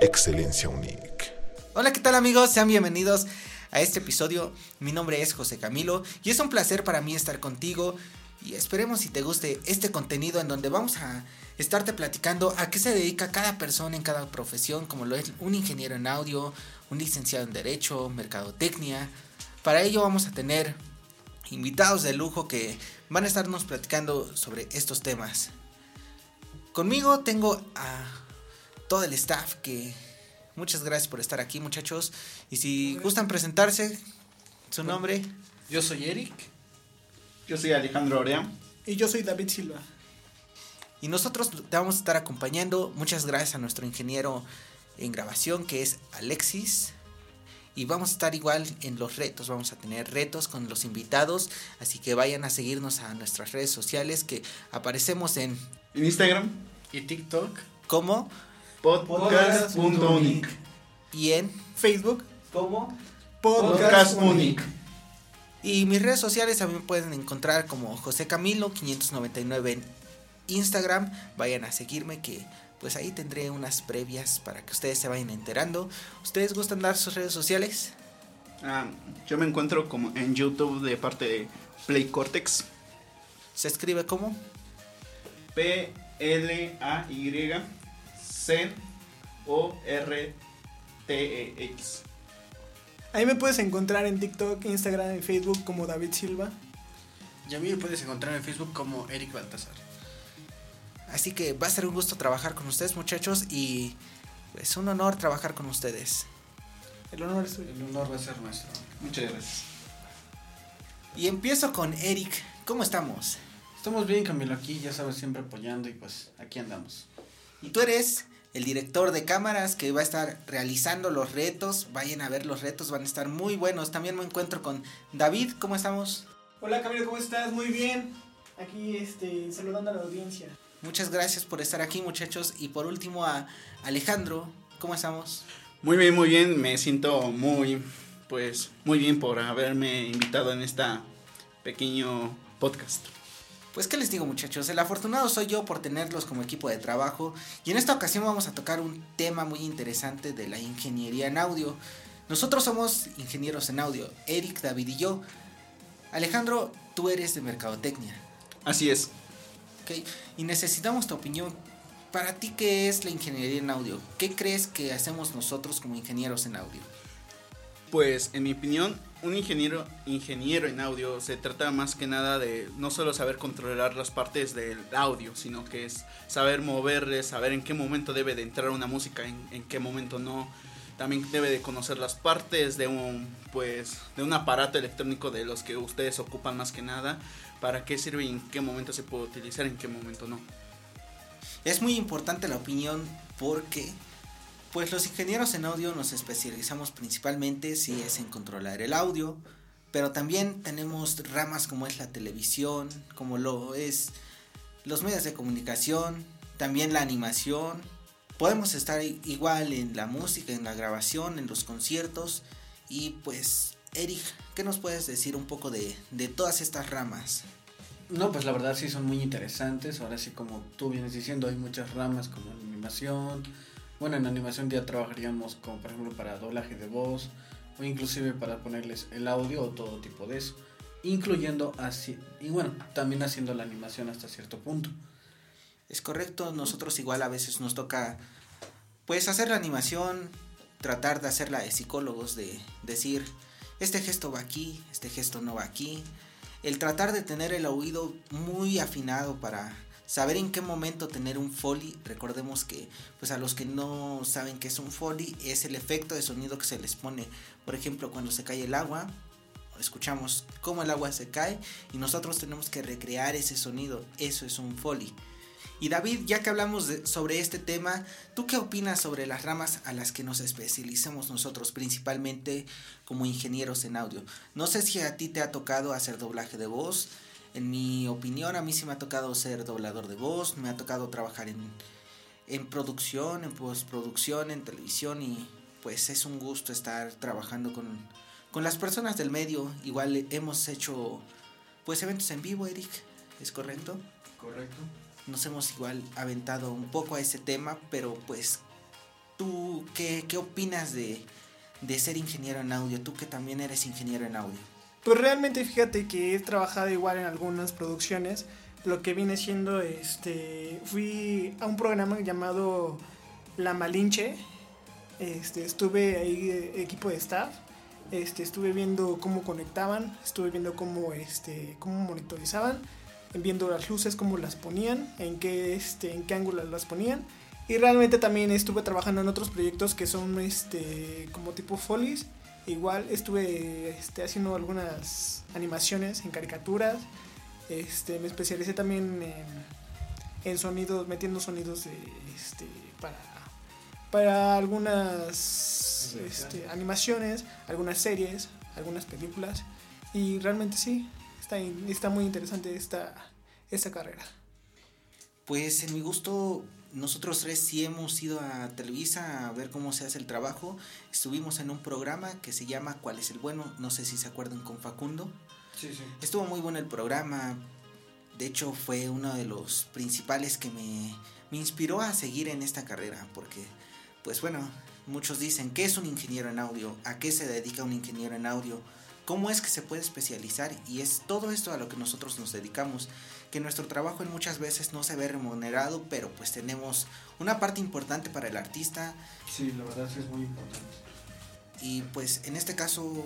Excelencia Unique. Hola, ¿qué tal amigos? Sean bienvenidos a este episodio. Mi nombre es José Camilo y es un placer para mí estar contigo y esperemos si te guste este contenido en donde vamos a estarte platicando a qué se dedica cada persona en cada profesión, como lo es un ingeniero en audio, un licenciado en Derecho, Mercadotecnia. Para ello vamos a tener invitados de lujo que van a estarnos platicando sobre estos temas. Conmigo tengo a todo el staff que muchas gracias por estar aquí muchachos y si gustan presentarse su nombre. Yo soy Eric. Yo soy Alejandro Orea. Y yo soy David Silva. Y nosotros te vamos a estar acompañando. Muchas gracias a nuestro ingeniero en grabación que es Alexis. Y vamos a estar igual en los retos. Vamos a tener retos con los invitados. Así que vayan a seguirnos a nuestras redes sociales que aparecemos en En Instagram, Y TikTok. como podcast.unic. y en Facebook, como Podcast Unic. Y mis redes sociales también pueden encontrar como José Camilo 599 en Instagram. Vayan a seguirme que pues ahí tendré unas previas para que ustedes se vayan enterando. ¿Ustedes gustan dar sus redes sociales? Ah, yo me encuentro como en YouTube de parte de Play Cortex. Se escribe como P L A Y C O R T E X. ahí me puedes encontrar en TikTok, Instagram y Facebook como David Silva. Y a mí me puedes encontrar en Facebook como Eric Baltasar. Así que va a ser un gusto trabajar con ustedes muchachos y es un honor trabajar con ustedes. El honor es. El honor va a ser nuestro. Muchas gracias. Y empiezo con Eric. ¿Cómo estamos? Estamos bien, Camilo, aquí, ya sabes, siempre apoyando y pues aquí andamos. Y tú eres el director de cámaras que va a estar realizando los retos. Vayan a ver los retos, van a estar muy buenos. También me encuentro con David. ¿Cómo estamos? Hola Camilo, ¿cómo estás? Muy bien. Aquí este, saludando a la audiencia. Muchas gracias por estar aquí muchachos. Y por último a Alejandro. ¿Cómo estamos? Muy bien, muy bien. Me siento muy, pues, muy bien por haberme invitado en esta pequeño podcast. Pues qué les digo muchachos, el afortunado soy yo por tenerlos como equipo de trabajo y en esta ocasión vamos a tocar un tema muy interesante de la ingeniería en audio. Nosotros somos ingenieros en audio, Eric, David y yo. Alejandro, tú eres de Mercadotecnia, Así es. ¿ok? Y necesitamos tu opinión. Para ti, ¿qué es la ingeniería en audio? ¿Qué crees que hacemos nosotros como ingenieros en audio? Pues, en mi opinión, un ingeniero, ingeniero en audio se trata más que nada de no solo saber controlar las partes del audio, sino que es saber moverle, saber en qué momento debe de entrar una música, en, en qué momento no. También debe de conocer las partes de un, pues, de un aparato electrónico de los que ustedes ocupan más que nada, para qué sirve y en qué momento se puede utilizar, en qué momento no. Es muy importante la opinión porque pues los ingenieros en audio nos especializamos principalmente si es en controlar el audio, pero también tenemos ramas como es la televisión, como lo es los medios de comunicación, también la animación. Podemos estar igual en la música, en la grabación, en los conciertos y pues Eric, ¿qué nos puedes decir un poco de, de todas estas ramas? No, pues la verdad sí son muy interesantes. Ahora sí, como tú vienes diciendo, hay muchas ramas como en animación. Bueno, en animación ya trabajaríamos como por ejemplo para doblaje de voz o inclusive para ponerles el audio o todo tipo de eso. Incluyendo así, y bueno, también haciendo la animación hasta cierto punto. Es correcto, nosotros igual a veces nos toca pues hacer la animación, tratar de hacerla de psicólogos, de decir, este gesto va aquí, este gesto no va aquí. El tratar de tener el oído muy afinado para saber en qué momento tener un foley. Recordemos que pues a los que no saben qué es un foley es el efecto de sonido que se les pone. Por ejemplo, cuando se cae el agua, escuchamos cómo el agua se cae y nosotros tenemos que recrear ese sonido. Eso es un foley. Y David, ya que hablamos sobre este tema, ¿tú qué opinas sobre las ramas a las que nos especializamos nosotros, principalmente como ingenieros en audio? No sé si a ti te ha tocado hacer doblaje de voz. En mi opinión, a mí sí me ha tocado ser doblador de voz, me ha tocado trabajar en, en producción, en postproducción, en televisión y pues es un gusto estar trabajando con, con las personas del medio. Igual hemos hecho pues eventos en vivo, Eric, ¿es correcto? Correcto. nos hemos igual aventado un poco a ese tema, pero pues ¿tú qué, qué opinas de, de ser ingeniero en audio? Tú que también eres ingeniero en audio. Pues realmente fíjate que he trabajado igual en algunas producciones. Lo que viene siendo, este, fui a un programa llamado La Malinche. Este, estuve ahí eh, equipo de staff. Este, estuve viendo cómo conectaban, estuve viendo cómo, este, cómo monitorizaban, viendo las luces, cómo las ponían, en qué, este, en qué ángulo las ponían. Y realmente también estuve trabajando en otros proyectos que son este, como tipo folies. Igual estuve este, haciendo algunas animaciones en caricaturas. Este, me especialicé también en, en sonidos, metiendo sonidos de, este, para, para algunas este, animaciones, algunas series, algunas películas. Y realmente sí, está, está muy interesante esta, esta carrera. Pues en mi gusto, nosotros tres sí hemos ido a Televisa a ver cómo se hace el trabajo. Estuvimos en un programa que se llama ¿Cuál es el bueno? No sé si se acuerdan con Facundo. Sí, sí. Estuvo muy bueno el programa. De hecho, fue uno de los principales que me, me inspiró a seguir en esta carrera. Porque, pues bueno, muchos dicen, ¿qué es un ingeniero en audio? ¿A qué se dedica un ingeniero en audio? ¿Cómo es que se puede especializar? Y es todo esto a lo que nosotros nos dedicamos. Que nuestro trabajo en muchas veces no se ve remunerado, pero pues tenemos una parte importante para el artista. Sí, la verdad sí es muy importante. Y pues en este caso,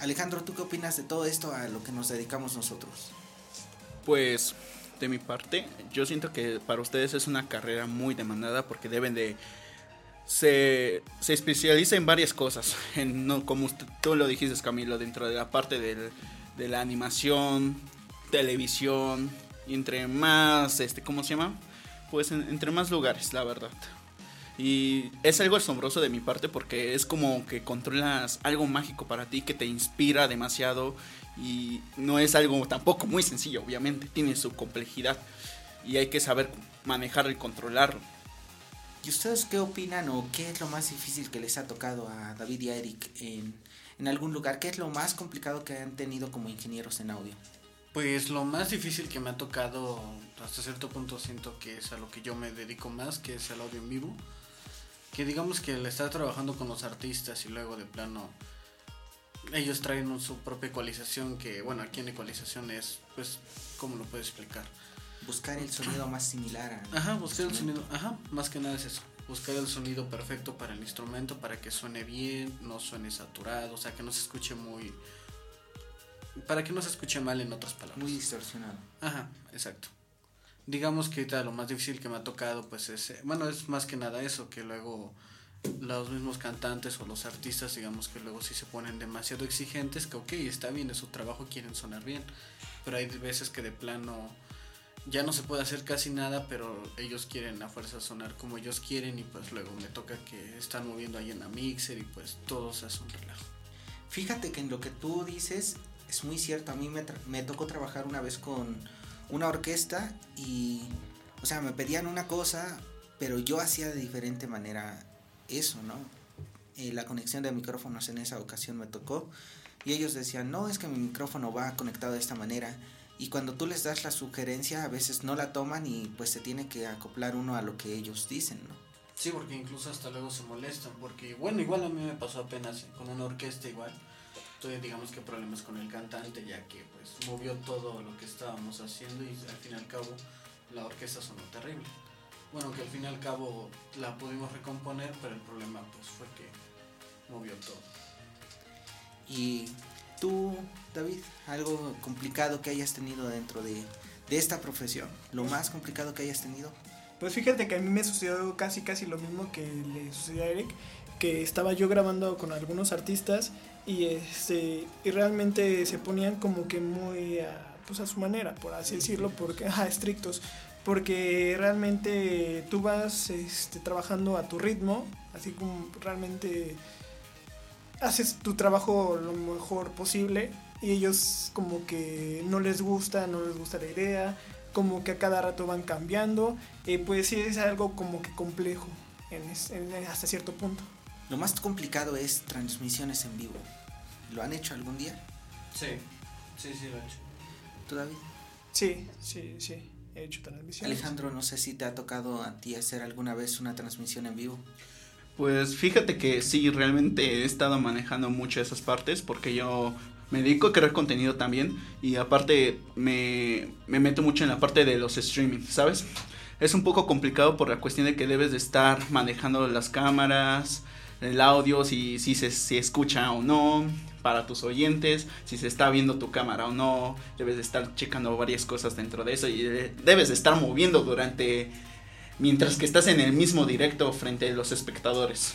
Alejandro, ¿tú qué opinas de todo esto a lo que nos dedicamos nosotros? Pues de mi parte, yo siento que para ustedes es una carrera muy demandada porque deben de... Se, se especializa en varias cosas, en, no, como usted, tú lo dijiste Camilo, dentro de la parte del, de la animación, televisión, y entre más, este, ¿cómo se llama? Pues en, entre más lugares, la verdad. Y es algo asombroso de mi parte porque es como que controlas algo mágico para ti que te inspira demasiado y no es algo tampoco muy sencillo, obviamente, tiene su complejidad y hay que saber manejarlo y controlarlo. ¿Y ustedes qué opinan o qué es lo más difícil que les ha tocado a David y a Eric en, en algún lugar? ¿Qué es lo más complicado que han tenido como ingenieros en audio? Pues lo más difícil que me ha tocado, hasta cierto punto siento que es a lo que yo me dedico más, que es el audio en vivo. Que digamos que el estar trabajando con los artistas y luego de plano ellos traen su propia ecualización que, bueno, aquí en ecualización es, pues, ¿cómo lo puedo explicar? Buscar el sonido más similar a... Ajá, buscar el sonido, ajá, más que nada es eso. Buscar el sonido perfecto para el instrumento, para que suene bien, no suene saturado, o sea, que no se escuche muy... Para que no se escuche mal en otras palabras. Muy distorsionado. Ajá, exacto. Digamos que ahorita lo más difícil que me ha tocado, pues es, eh, bueno, es más que nada eso, que luego los mismos cantantes o los artistas, digamos que luego sí se ponen demasiado exigentes, que ok, está bien, es su trabajo, quieren sonar bien, pero hay veces que de plano ya no se puede hacer casi nada, pero ellos quieren a fuerza sonar como ellos quieren y pues luego me toca que están moviendo ahí en la mixer y pues todo se hace un relajo. Fíjate que en lo que tú dices es muy cierto, a mí me, me tocó trabajar una vez con una orquesta y, o sea, me pedían una cosa, pero yo hacía de diferente manera eso, ¿no? Eh, la conexión de micrófonos en esa ocasión me tocó y ellos decían, no, es que mi micrófono va conectado de esta manera. Y cuando tú les das la sugerencia, a veces no la toman y pues se tiene que acoplar uno a lo que ellos dicen, ¿no? Sí, porque incluso hasta luego se molestan, porque bueno, igual a mí me pasó apenas con una orquesta igual. Entonces digamos que problemas con el cantante, ya que pues movió todo lo que estábamos haciendo y al fin y al cabo la orquesta sonó terrible. Bueno, que al fin y al cabo la pudimos recomponer, pero el problema pues fue que movió todo. Y tú, David, algo complicado que hayas tenido dentro de, de esta profesión, lo más complicado que hayas tenido. Pues fíjate que a mí me sucedió casi casi lo mismo que le sucedió a Eric, que estaba yo grabando con algunos artistas y este y realmente se ponían como que muy a, pues a su manera, por así decirlo, porque ajá, estrictos, porque realmente tú vas este, trabajando a tu ritmo, así como realmente haces tu trabajo lo mejor posible y ellos como que no les gusta, no les gusta la idea, como que a cada rato van cambiando, y pues sí es algo como que complejo en, en, hasta cierto punto. Lo más complicado es transmisiones en vivo. ¿Lo han hecho algún día? Sí, sí, sí lo he hecho. ¿Tú, David? Sí, sí, sí, he hecho transmisiones. Alejandro, no sé si te ha tocado a ti hacer alguna vez una transmisión en vivo. Pues fíjate que sí, realmente he estado manejando mucho esas partes porque yo me dedico a crear contenido también y aparte me, me meto mucho en la parte de los streaming, ¿sabes? Es un poco complicado por la cuestión de que debes de estar manejando las cámaras, el audio, si, si se si escucha o no, para tus oyentes, si se está viendo tu cámara o no, debes de estar checando varias cosas dentro de eso y debes de estar moviendo durante mientras que estás en el mismo directo frente a los espectadores.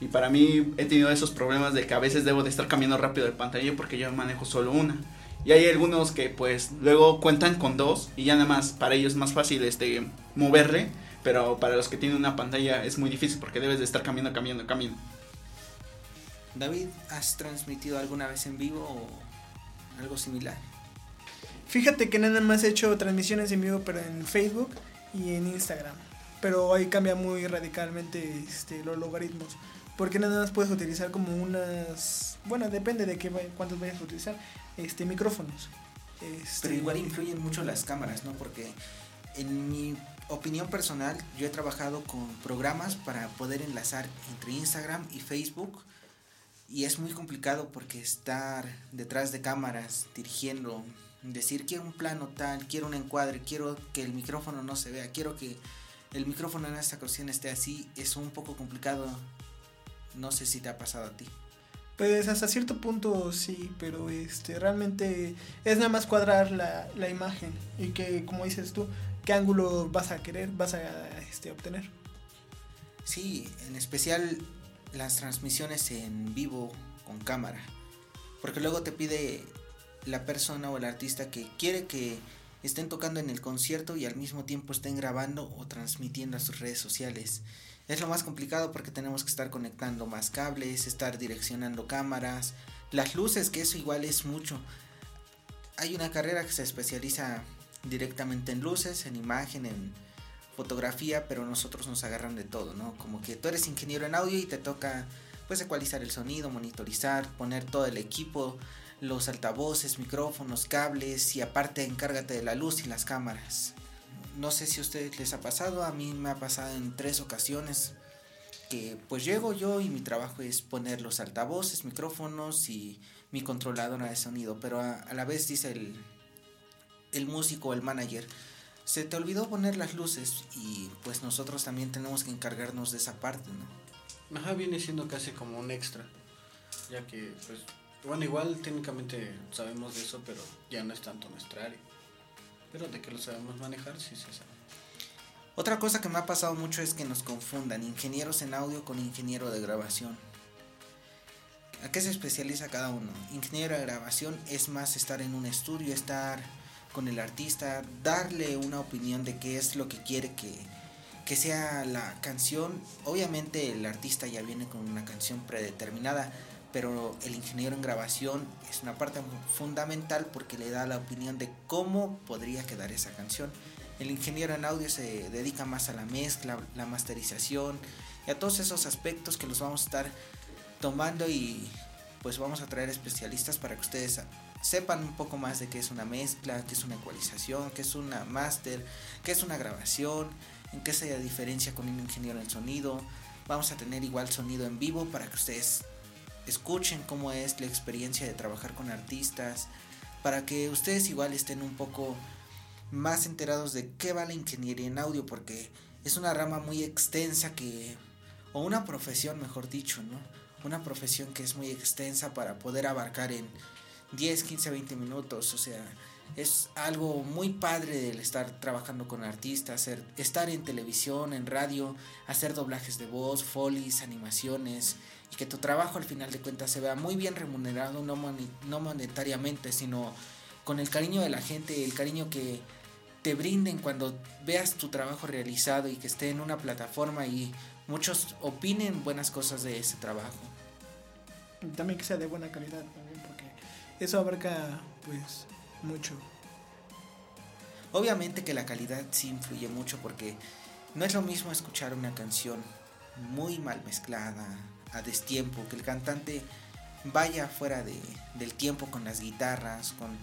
Y para mí he tenido esos problemas de que a veces debo de estar cambiando rápido de pantalla porque yo manejo solo una. Y hay algunos que pues luego cuentan con dos y ya nada más para ellos es más fácil este moverle, pero para los que tienen una pantalla es muy difícil porque debes de estar cambiando, cambiando, cambiando. David, ¿has transmitido alguna vez en vivo o algo similar? Fíjate que nada más he hecho transmisiones en vivo pero en Facebook y en Instagram pero ahí cambia muy radicalmente este, los logaritmos. Porque nada más puedes utilizar como unas. Bueno, depende de qué, cuántos vayas a utilizar. Este, micrófonos. Este, pero igual influyen mucho las cámaras, ¿no? Porque en mi opinión personal, yo he trabajado con programas para poder enlazar entre Instagram y Facebook. Y es muy complicado porque estar detrás de cámaras, dirigiendo, decir quiero un plano tal, quiero un encuadre, quiero que el micrófono no se vea, quiero que el micrófono en esta ocasión esté así, es un poco complicado. No sé si te ha pasado a ti. Pues hasta cierto punto sí, pero este realmente es nada más cuadrar la, la imagen y que, como dices tú, qué ángulo vas a querer, vas a este, obtener. Sí, en especial las transmisiones en vivo con cámara. Porque luego te pide la persona o el artista que quiere que estén tocando en el concierto y al mismo tiempo estén grabando o transmitiendo a sus redes sociales. Es lo más complicado porque tenemos que estar conectando más cables, estar direccionando cámaras, las luces, que eso igual es mucho. Hay una carrera que se especializa directamente en luces, en imagen, en fotografía, pero nosotros nos agarran de todo, ¿no? Como que tú eres ingeniero en audio y te toca pues ecualizar el sonido, monitorizar, poner todo el equipo, los altavoces, micrófonos, cables y aparte encárgate de la luz y las cámaras. No sé si a ustedes les ha pasado, a mí me ha pasado en tres ocasiones que pues llego yo y mi trabajo es poner los altavoces, micrófonos y mi controladora de sonido, pero a, la vez dice el, el músico o el manager, se te olvidó poner las luces y pues nosotros también tenemos que encargarnos de esa parte, ¿no? Ajá, viene siendo casi como un extra, ya que pues bueno, igual técnicamente sabemos de eso, pero ya no es tanto nuestra área. Pero de que lo sabemos manejar, sí se sabe. Otra cosa que me ha pasado mucho es que nos confundan ingenieros en audio con ingeniero de grabación. ¿A qué se especializa cada uno? Ingeniero de grabación es más estar en un estudio, estar con el artista, darle una opinión de qué es lo que quiere que, que sea la canción. Obviamente el artista ya viene con una canción predeterminada, pero el ingeniero en grabación es una parte fundamental porque le da la opinión de cómo podría quedar esa canción. El ingeniero en audio se dedica más a la mezcla, la masterización y a todos esos aspectos que los vamos a estar tomando y pues vamos a traer especialistas para que ustedes sepan un poco más de qué es una mezcla, qué es una ecualización, qué es una master, qué es una grabación, en qué se diferencia con un ingeniero en sonido. Vamos a tener igual sonido en vivo para que ustedes escuchen cómo es la experiencia de trabajar con artistas, para que ustedes igual estén un poco más enterados de qué va la ingeniería en audio, porque es una rama muy extensa que, o una profesión mejor dicho, ¿no? Una profesión que es muy extensa para poder abarcar en 10, 15, 20 minutos, o sea, es algo muy padre el estar trabajando con artistas, hacer, estar en televisión, en radio, hacer doblajes de voz, folies, animaciones, y que tu trabajo al final de cuentas se vea muy bien remunerado, no, no monetariamente, sino con el cariño de la gente, el cariño que te brinden cuando veas tu trabajo realizado y que esté en una plataforma y muchos opinen buenas cosas de ese trabajo. también que sea de buena calidad, eso abarca pues mucho. Obviamente que la calidad sí influye mucho porque no es lo mismo escuchar una canción muy mal mezclada, a destiempo, que el cantante vaya fuera de, del tiempo con las guitarras, con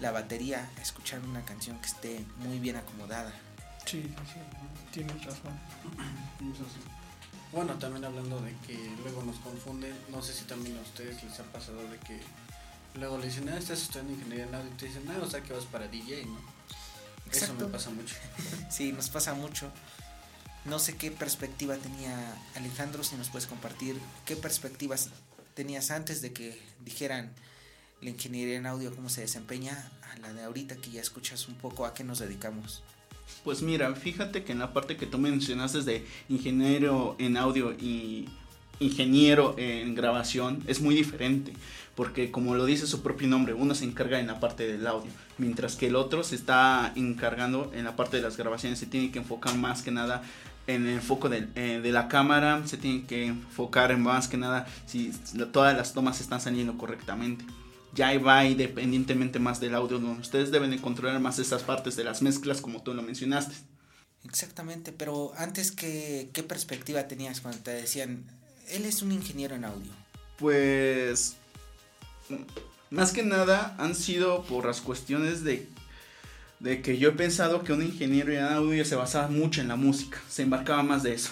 la batería, a escuchar una canción que esté muy bien acomodada. Sí, sí, tienes razón. Bueno, también hablando de que luego nos confunden, no sé si también a ustedes les ha pasado de que luego le dicen, ah, estás estudiando ingeniería en audio y te dicen, ah, o sea que vas para DJ, ¿no? Eso me pasa mucho. Sí, nos pasa mucho. No sé qué perspectiva tenía Alejandro, si nos puedes compartir qué perspectivas tenías antes de que dijeran la ingeniería en audio, cómo se desempeña, a la de ahorita que ya escuchas un poco a qué nos dedicamos. Pues mira, fíjate que en la parte que tú mencionaste de ingeniero en audio y ingeniero en grabación es muy diferente, porque como lo dice su propio nombre, uno se encarga en la parte del audio, mientras que el otro se está encargando en la parte de las grabaciones, se tiene que enfocar más que nada en el foco de, eh, de la cámara, se tiene que enfocar en más que nada si todas las tomas están saliendo correctamente ya va independientemente más del audio, donde ustedes deben de controlar más esas partes de las mezclas como tú lo mencionaste. Exactamente, pero antes, ¿qué, qué perspectiva tenías cuando te decían, él es un ingeniero en audio? Pues, más que nada han sido por las cuestiones de, de que yo he pensado que un ingeniero en audio se basaba mucho en la música, se embarcaba más de eso.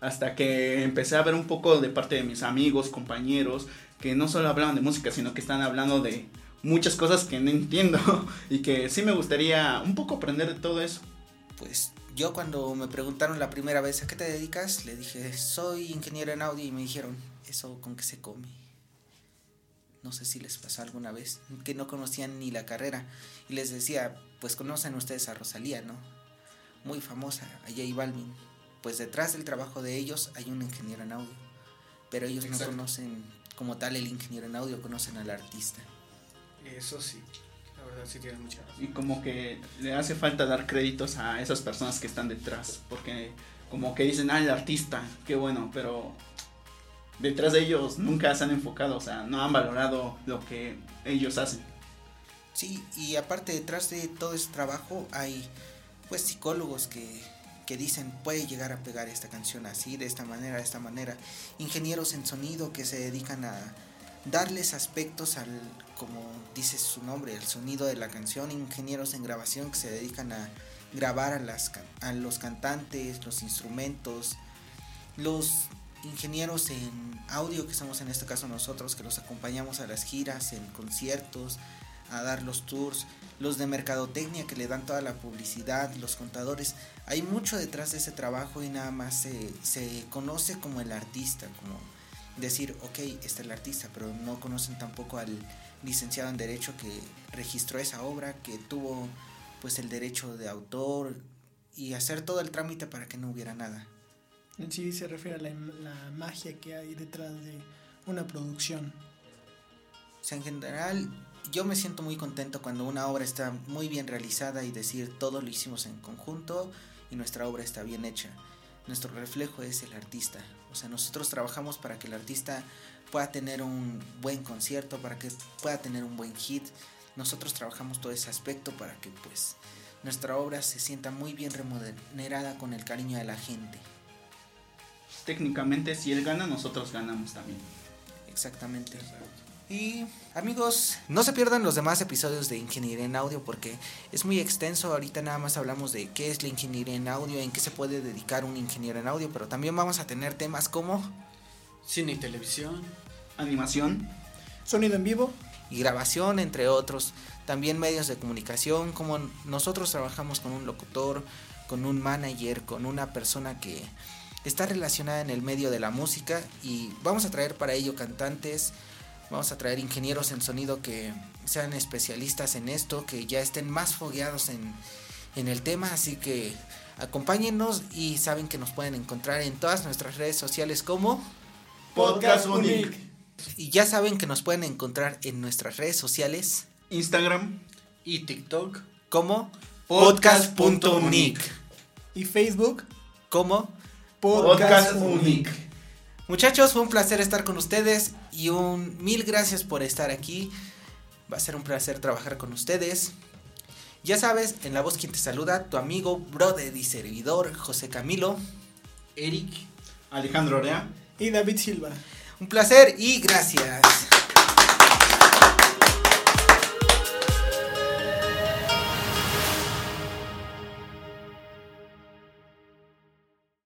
Hasta que empecé a ver un poco de parte de mis amigos, compañeros, que no solo hablaban de música, sino que están hablando de muchas cosas que no entiendo y que sí me gustaría un poco aprender de todo eso. Pues yo cuando me preguntaron la primera vez a qué te dedicas, le dije, soy ingeniero en audio y me dijeron, ¿eso con qué se come? No sé si les pasó alguna vez, que no conocían ni la carrera. Y les decía, pues conocen ustedes a Rosalía, ¿no? Muy famosa, a J Balvin. Pues detrás del trabajo de ellos hay un ingeniero en audio. Pero ellos Exacto. no conocen como tal el ingeniero en audio, conocen al artista. Eso sí, la verdad sí tienes mucha razón. Y como que le hace falta dar créditos a esas personas que están detrás, porque como que dicen, ah, el artista, qué bueno, pero detrás de ellos nunca se han enfocado, o sea, no han valorado lo que ellos hacen. Sí, y aparte detrás de todo ese trabajo hay pues psicólogos que, que dicen puede llegar a pegar esta canción así, de esta manera, de esta manera. Ingenieros en sonido que se dedican a darles aspectos al, como dice su nombre, al sonido de la canción. Ingenieros en grabación que se dedican a grabar a, las, a los cantantes, los instrumentos. Los ingenieros en audio que somos en este caso nosotros, que los acompañamos a las giras, en conciertos, a dar los tours, los de mercadotecnia que le dan toda la publicidad, los contadores. Hay mucho detrás de ese trabajo y nada más se, se conoce como el artista, como decir, ok, está es el artista, pero no conocen tampoco al licenciado en Derecho que registró esa obra, que tuvo pues el derecho de autor y hacer todo el trámite para que no hubiera nada. En sí se refiere a la, la magia que hay detrás de una producción. O sea, en general, yo me siento muy contento cuando una obra está muy bien realizada y decir todo lo hicimos en conjunto y nuestra obra está bien hecha. Nuestro reflejo es el artista. O sea, nosotros trabajamos para que el artista pueda tener un buen concierto, para que pueda tener un buen hit. Nosotros trabajamos todo ese aspecto para que pues nuestra obra se sienta muy bien remunerada con el cariño de la gente. Técnicamente, si él gana, nosotros ganamos también. Exactamente. Y amigos, no se pierdan los demás episodios de Ingeniería en Audio porque es muy extenso. Ahorita nada más hablamos de qué es la ingeniería en audio, en qué se puede dedicar un ingeniero en audio, pero también vamos a tener temas como Cine y televisión. Animación, Sonido en vivo. y grabación, entre otros. También medios de comunicación, como nosotros trabajamos con un locutor, con un manager, con una persona que está relacionada en el medio de la música y vamos a traer para ello cantantes, vamos a traer ingenieros en sonido que sean especialistas en esto, que ya estén más fogueados en, en el tema, así que acompáñennos y saben que nos pueden encontrar en todas nuestras redes sociales como Podcast Unique, y ya saben que nos pueden encontrar en nuestras redes sociales Instagram, Y TikTok. como Podcast.unique. podcast.unique, Y Facebook. como Podcast Unique. Muchachos, fue un placer estar con ustedes y un mil gracias por estar aquí. Va a ser un placer trabajar con ustedes. Ya sabes, en la voz quien te saluda, tu amigo, brother y servidor, José Camilo. Eric. Alejandro Orea. Y David Silva. Un placer y gracias.